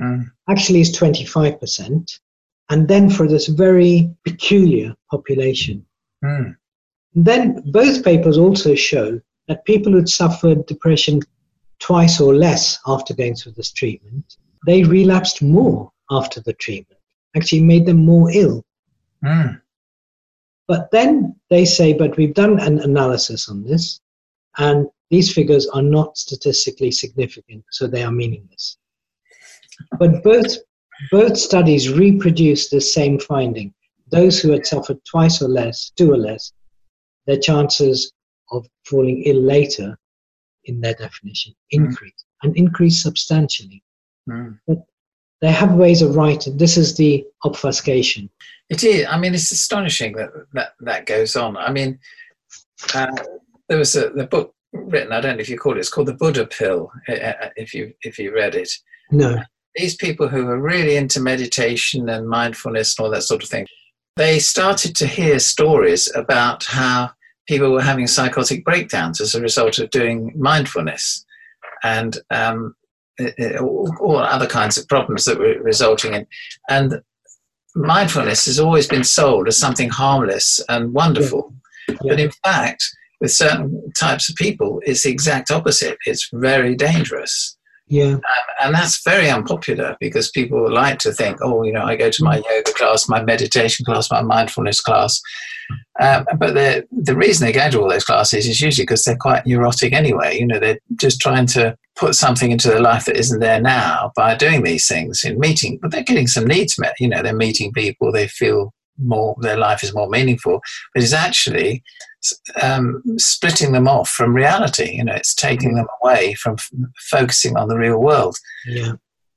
Mm. Actually, it's 25%. And then for this very peculiar population. Mm. Then both papers also show that people who'd suffered depression twice or less after going through this treatment, they relapsed more after the treatment, actually made them more ill. Mm. But then they say, but we've done an analysis on this, and these figures are not statistically significant, so they are meaningless. But both, both studies reproduce the same finding. Those who had suffered twice or less, two or less, their chances of falling ill later, in their definition, Hmm. increase and increase substantially. Mm. But they have ways of writing. This is the obfuscation. It is. I mean, it's astonishing that that, that goes on. I mean, uh, there was a the book written. I don't know if you call it. It's called the Buddha Pill. uh, uh, If you if you read it, No. these people who are really into meditation and mindfulness and all that sort of thing, they started to hear stories about how people were having psychotic breakdowns as a result of doing mindfulness and um, all, all other kinds of problems that were resulting in. And mindfulness has always been sold as something harmless and wonderful. Yeah. But in fact, with certain types of people, it's the exact opposite. It's very dangerous Yeah. and that's very unpopular because people like to think, oh, you know, I go to my yoga class, my meditation class, my mindfulness class. Um, but the the reason they go to all those classes is usually because they're quite neurotic anyway. You know, they're just trying to put something into their life that isn't there now by doing these things in meeting. But they're getting some needs met. You know, they're meeting people. They feel more. Their life is more meaningful. But it's actually um, splitting them off from reality. You know, it's taking them away from f- focusing on the real world. Yeah.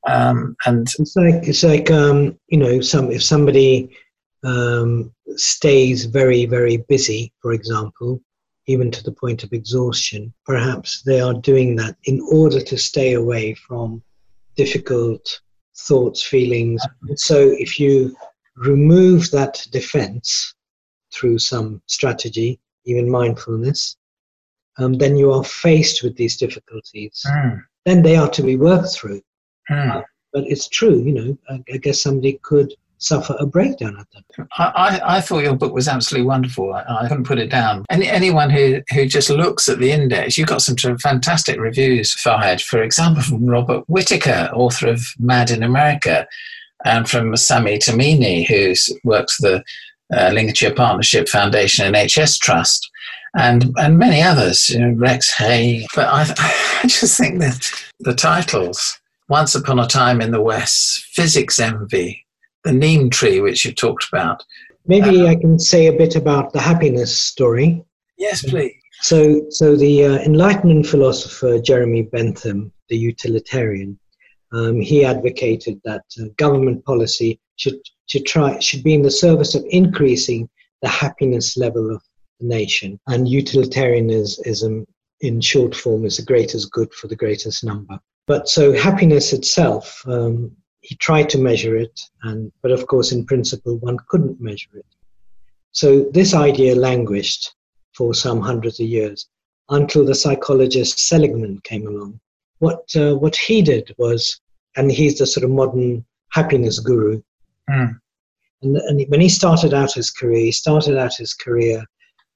Um, and It's like it's like um, you know, some if somebody um, stays very very busy, for example, even to the point of exhaustion, perhaps they are doing that in order to stay away from difficult thoughts, feelings. So if you remove that defense through some strategy, even mindfulness, um, then you are faced with these difficulties. mm, Then they are to be worked through mm. but it's true, you know. I, I guess somebody could suffer a breakdown at that. I, I, I thought your book was absolutely wonderful. I, I couldn't put it down. Any, anyone who, who just looks at the index, you got some sort of fantastic reviews, Farhad. For example, from Robert Whitaker, author of Mad in America, and from Sami Timimi, who works the uh, Lincolnshire Partnership Foundation NHS Trust, and and many others, you know, Rex Haigh. But I, [LAUGHS] I just think that the titles, Once Upon a Time in the West, Physics Envy, The Neem Tree, which you talked about. Maybe I can say a bit about the happiness story. Yes, please. So, so the uh, Enlightenment philosopher Jeremy Bentham, the utilitarian, um, he advocated that uh, government policy should should try should be in the service of increasing the happiness level of the nation, and utilitarianism, in short form, is the greatest good for the greatest number. But so happiness itself, um, he tried to measure it, and but of course, in principle, one couldn't measure it. So this idea languished for some hundreds of years until the psychologist Seligman came along. What uh, what he did was, and he's the sort of modern happiness guru. Mm. And, and when he started out his career, he started out his career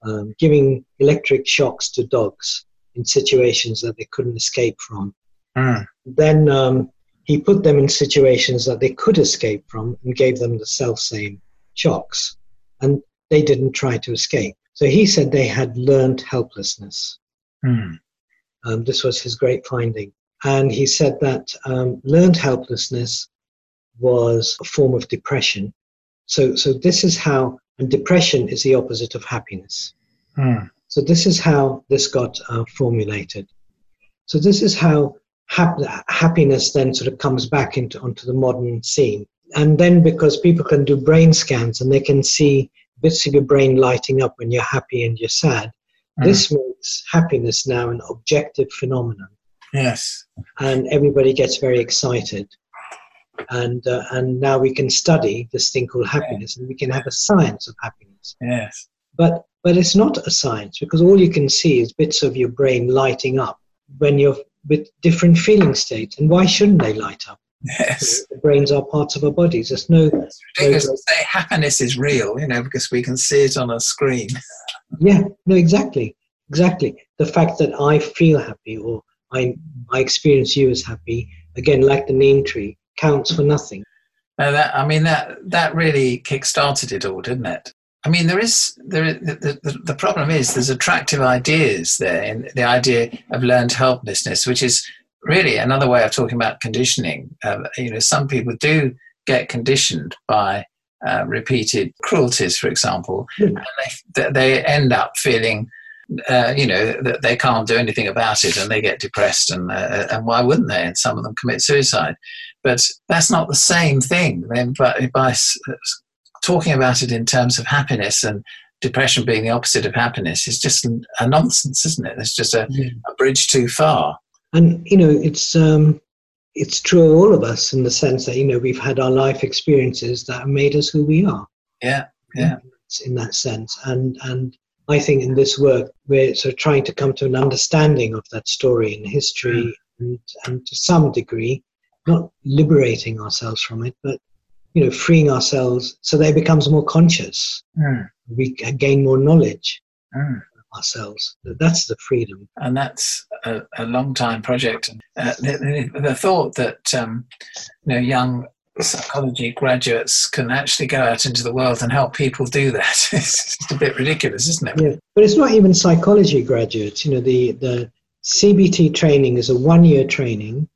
um, giving electric shocks to dogs in situations that they couldn't escape from. Mm. Then um, he put them in situations that they could escape from and gave them the self same shocks. And they didn't try to escape. So he said they had learned helplessness. Mm. Um, this was his great finding. And he said that um, learned helplessness was a form of depression. So, so this is how, and depression is the opposite of happiness. Mm. So this is how this got uh, formulated. So this is how hap- happiness then sort of comes back into onto the modern scene. And then because people can do brain scans and they can see bits of your brain lighting up when you're happy and you're sad, Mm. this makes happiness now an objective phenomenon, Yes. and everybody gets very excited. And uh, and now we can study this thing called happiness, and we can have a science of happiness. Yes. But but it's not a science because all you can see is bits of your brain lighting up when you're with different feeling states. And why shouldn't they light up? Yes. The brains are parts of our bodies. There's no It's ridiculous to say happiness is real, you know, because we can see it on a screen. yeah, no, exactly. Exactly. The fact that I feel happy or I I experience you as happy, again, like the Neem tree, counts for nothing. Now that I mean that that really kick-started it all, didn't it? I mean, there is there. The, the, the problem is there's attractive ideas there, and the idea of learned helplessness, which is really another way of talking about conditioning. Uh, you know, some people do get conditioned by uh, repeated cruelties, for example, mm. and they, they end up feeling, uh, you know, that they can't do anything about it, and they get depressed, and uh, and why wouldn't they? And some of them commit suicide. But that's not the same thing. But by talking about it in terms of happiness and depression being the opposite of happiness is just a nonsense, isn't it? It's just a, yeah. a bridge too far. And you know, it's um, it's true of all of us in the sense that you know we've had our life experiences that have made us who we are. Yeah, yeah. In that sense, and and I think in this work we're sort of trying to come to an understanding of that story and history, mm. and and to some degree, not liberating ourselves from it, but you know, freeing ourselves so that it becomes more conscious. Mm. We gain more knowledge mm. ourselves. That's the freedom. And that's a, a long time project. Uh, the, the, the, thought that um, you know young psychology graduates can actually go out into the world and help people do that [LAUGHS] is a bit ridiculous, isn't it? Yeah, but it's not even psychology graduates. You know, the the CBT training is a one year training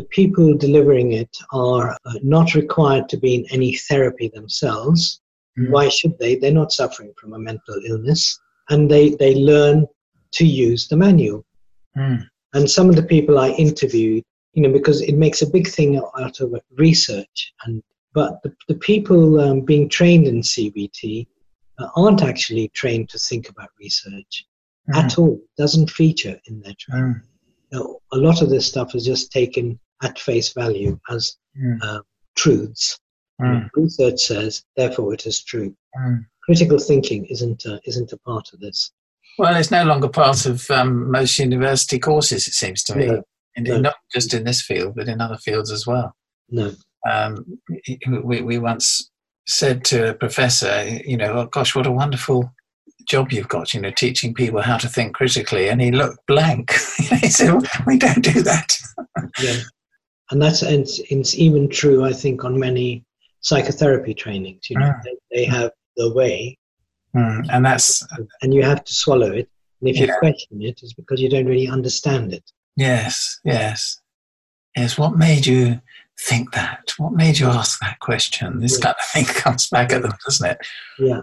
the people delivering it are uh, not required to be in any therapy themselves. Mm. Why should they? They're not suffering from a mental illness. And they, they learn to use the manual. Mm. And some of the people I interviewed, you know, because it makes a big thing out of research. And but the, the people um, being trained in CBT uh, aren't actually trained to think about research mm. at all. It doesn't feature in their training. Mm. You know, a lot of this stuff is just taken at face value as mm. uh, truths. Research says, therefore, it is true. Critical thinking isn't uh, isn't a part of this. Well, it's no longer part of um, most university courses. It seems to me, no, no. not just in this field, but in other fields as well. No. Um, we, we once said to a professor, you know, oh gosh, what a wonderful job you've got, you know, teaching people how to think critically. And he looked blank. [LAUGHS] he said, we don't do that. [LAUGHS] yeah and that's and it's even true i think on many psychotherapy trainings you know mm. they, they, have the way mm. and that's and you have to swallow it and if yeah. you question it it's because you don't really understand it yes yes yes what made you think that what made you ask that question this yeah. kind of thing [LAUGHS] comes back at them doesn't it yeah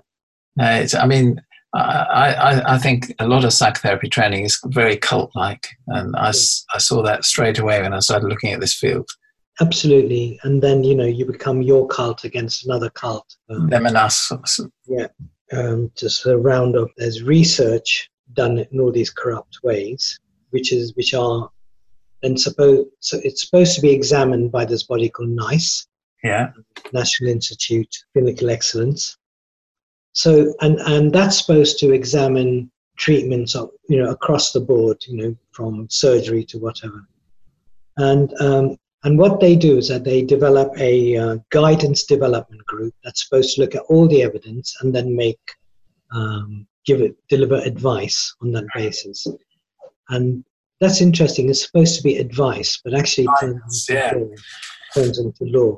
uh, i mean I, I, I, think a lot of psychotherapy training is very cult like, and I, I saw that straight away when I started looking at this field. Absolutely. And then, you know, you become your cult against another cult. Um, Them and us. Yeah. Um, sort of round up, there's research done in all these corrupt ways, which is which are then supposed so it's supposed to be examined by this body called NICE, yeah, National Institute of Clinical Excellence, so, and, and that's supposed to examine treatments, of, you know, across the board, you know, from surgery to whatever. And, um, and what they do is that they develop a uh, guidance development group that's supposed to look at all the evidence and then make, um, give it, deliver advice on that basis. And that's interesting. It's supposed to be advice, but actually turns, yeah. turns into law.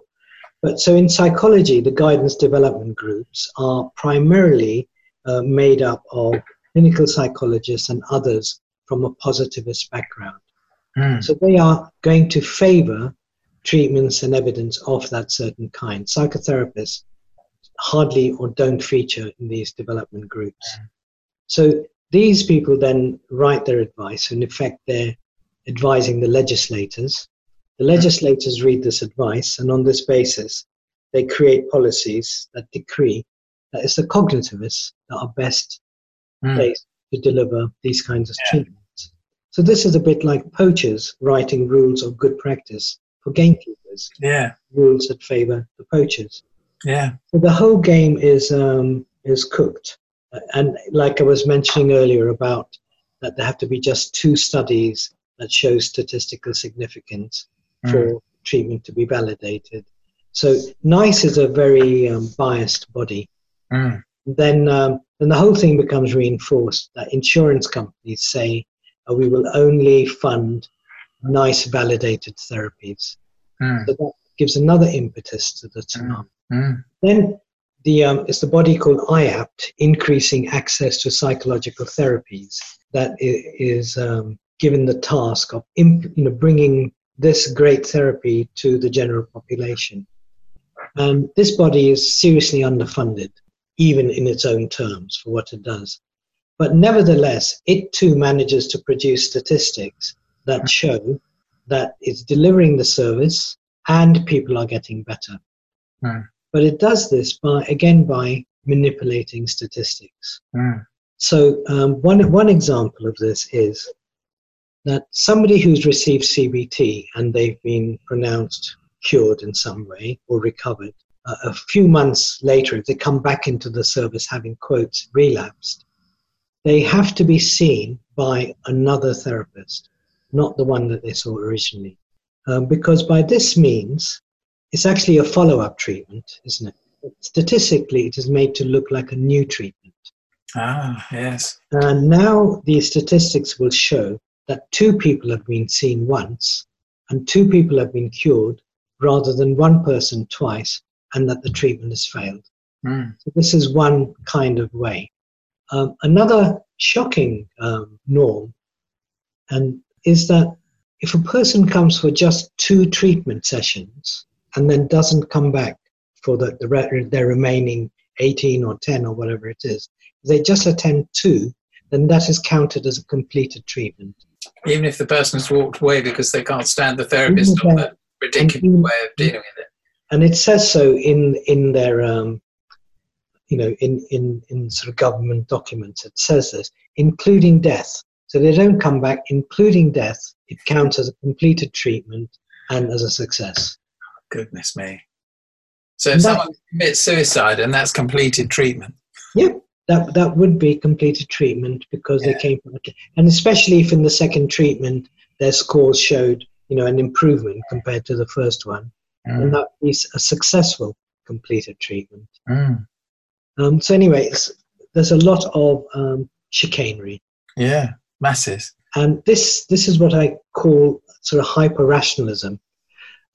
But so in psychology, the guidance development groups are primarily uh, made up of clinical psychologists and others from a positivist background. Mm. So they are going to favor treatments and evidence of that certain kind. Psychotherapists hardly or don't feature in these development groups. Mm. So these people then write their advice. and In effect, they're advising the legislators the legislators read this advice, and on this basis, they create policies that decree that it's the cognitivists that are best mm. placed to deliver these kinds of yeah. treatments. So this is a bit like poachers writing rules of good practice for gamekeepers. Yeah. Rules that favor the poachers. Yeah. So the whole game is um, is cooked, and like I was mentioning earlier about that there have to be just two studies that show statistical significance mm. for treatment to be validated. So NICE is a very um, biased body. Mm. Then, um, then the whole thing becomes reinforced that insurance companies say uh, we will only fund NICE validated therapies. Mm. So that gives another impetus to the tsunami. Mm. mm. Then the um, it's the body called IAPT, Increasing Access to Psychological Therapies, that is um, given the task of imp, you know, bringing this great therapy to the general population. And this body is seriously underfunded, even in its own terms, for what it does. But nevertheless, it too manages to produce statistics that show that it's delivering the service and people are getting better. Mm. But it does this by again by manipulating statistics. Mm. So um, one one example of this is that somebody who's received CBT and they've been pronounced cured in some way or recovered, uh, a few months later, if they come back into the service having quotes relapsed, they have to be seen by another therapist, not the one that they saw originally, um, because by this means it's actually a follow-up treatment, isn't it? Statistically, it is made to look like a new treatment. Ah, yes. And now the statistics will show that two people have been seen once and two people have been cured rather than one person twice and that the treatment has failed. Mm. So this is one kind of way. Um, another shocking um, norm and is that if a person comes for just two treatment sessions and then doesn't come back for the, the re- their remaining 18 or 10 or whatever it is, If they just attend two, then that is counted as a completed treatment. Even if the person has walked away because they can't stand the therapist or the ridiculous even- way of dealing with it. and it says so in in their um, you know in in in sort of government documents. It says this including death. So they don't come back. Including death it counts as a completed treatment and as a success Goodness me. So if that- someone commits suicide and that's completed treatment, that that would be completed treatment because they came from and especially if in the second treatment their scores showed you know an improvement compared to the first one. And that is a successful completed treatment. Mm. um, so anyway, there's a lot of um, chicanery. Yeah, masses. And this this is what I call sort of hyper rationalism,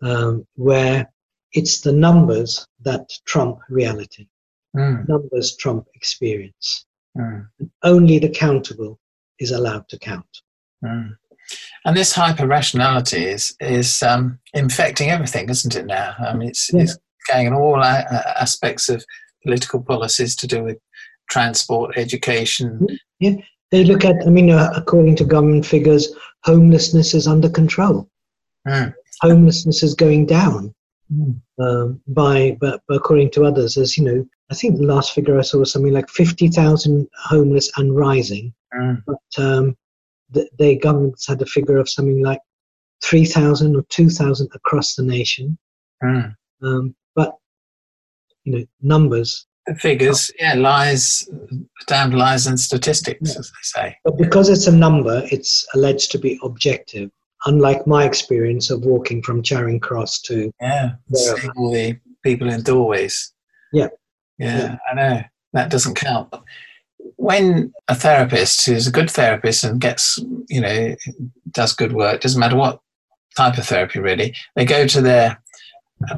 um, where it's the numbers that trump reality. Mm. Numbers trump experience. Mm. Only the countable is allowed to count. Mm. And this hyper rationality is is um, infecting everything, isn't it? Now, I mean, it's, Yeah. it's going in all a- aspects of political policies to do with transport, education. Yeah, They look at, I mean, uh, according to government figures, homelessness is under control. Mm. Homelessness is going down. Mm. um, by but, according to others as you know i think the last figure i saw was something like 50000 homeless and rising Mm. but um, the, the governments had a figure of something like 3000 or 2000 across the nation Mm. um, but you know numbers The figures, yeah, lies, damned lies and statistics, as they say. but because it's a number it's alleged to be objective unlike my experience of walking from charing cross to Yeah, Yeah. see all the people in doorways. Yeah. yeah, Yeah. I know that doesn't count. When a therapist who's a good therapist and gets, you know, does good work, doesn't matter what type of therapy really, they go to their,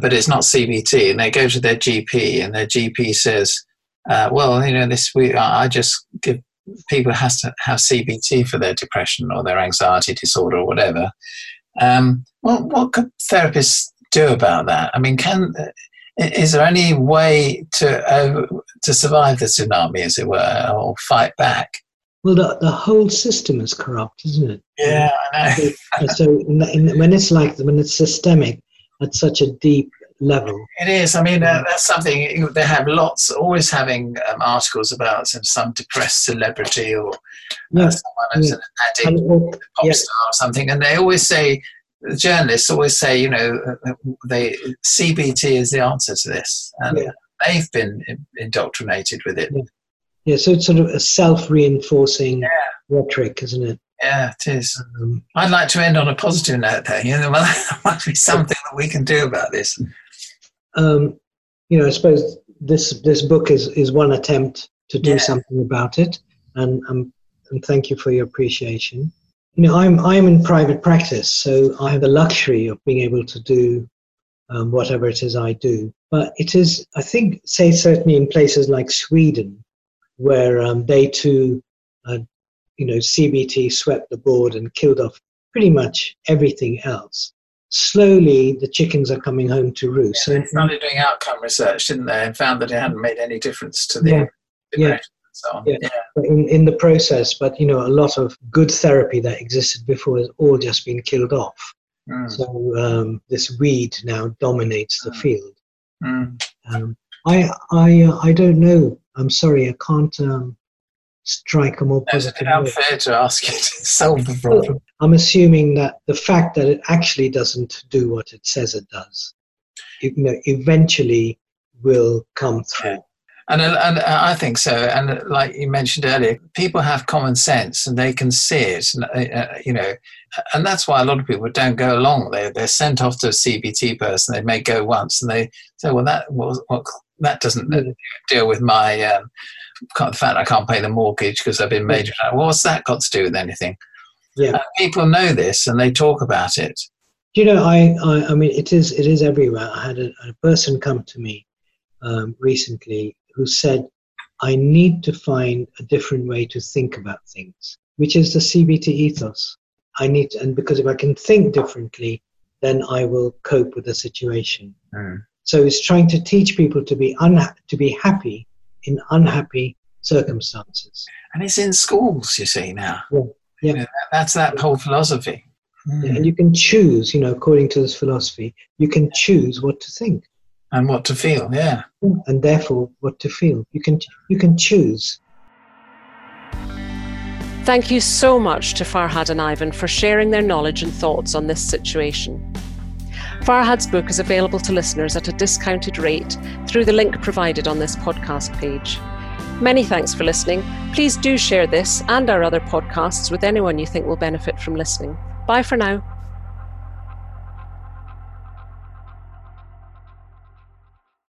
but it's not CBT, and they go to their GP, and their GP says, uh, "Well, you know, this week I just give people has to have CBT for their depression or their anxiety disorder or whatever." Um, well, what could therapists do about that? I mean, can is there any way to uh, to survive the tsunami, as it were, or fight back? well the, the whole system is corrupt isn't it Yeah, I know. So in, in, when it's like when it's systemic at such a deep level It is. I mean, uh, that's something they have lots, always having um, articles about some, some depressed celebrity or uh, Yeah, someone who's an addict, or, pop yeah. star or something, and they always say, the journalists always say, you know, uh, they CBT is the answer to this, and Yeah. they've been indoctrinated with it. Yeah. yeah so it's sort of a self-reinforcing rhetoric isn't it Yeah, it is. um, I'd like to end on a positive note there. You know, well, [LAUGHS] there must be something that we can do about this. Um, you know i suppose this this book is is one attempt to do Yeah. something about it and um, and thank you for your appreciation you know i'm i'm in private practice so i have the luxury of being able to do um, whatever it is I do. But it is, I think, say certainly in places like Sweden, where um, they too, uh, you know, CBT swept the board and killed off pretty much everything else. Slowly, the chickens are coming home to roost. Yeah, they started doing outcome research, didn't they, and found that it hadn't made any difference to the yeah. yeah. So yeah. yeah. In, in the process, but you know, a lot of good therapy that existed before has all just been killed off. Mm. So um, this weed now dominates the mm. field. Mm. Um, I I uh, I don't know. I'm sorry, I can't um, strike a more positive. It's unfair to ask you to solve the problem. I'm assuming that the fact that it actually doesn't do what it says it does, you know, eventually will come through. Yeah. And, and I think so. And like you mentioned earlier, people have common sense and they can see it. And, uh, uh you know, and that's why a lot of people don't go along. They they're sent off to a CBT person. They may go once, and they say, "Well, that well, that doesn't mm. deal with my um, the fact I can't pay the mortgage because I've been made." Well, what's that got to do with anything? Yeah, people know this and they talk about it. You know, I, I, I mean, it is it is everywhere. I had a, a person come to me um, recently who said, I need to find a different way to think about things, which is the CBT ethos. I need, to, and because if I can think differently, then I will cope with the situation. Mm. So it's trying to teach people to be unha- to be happy in unhappy circumstances. And it's in schools, you see now. Yeah, yeah. You know, that's that whole philosophy. Mm. Yeah, and you can choose, you know, according to this philosophy, you can choose what to think and what to feel yeah and therefore what to feel you can you can choose thank you so much to farhad and ivan for sharing their knowledge and thoughts on this situation farhad's book is available to listeners at a discounted rate through the link provided on this podcast page Many thanks for listening. Please do share this and our other podcasts with anyone you think will benefit from listening. Bye for now.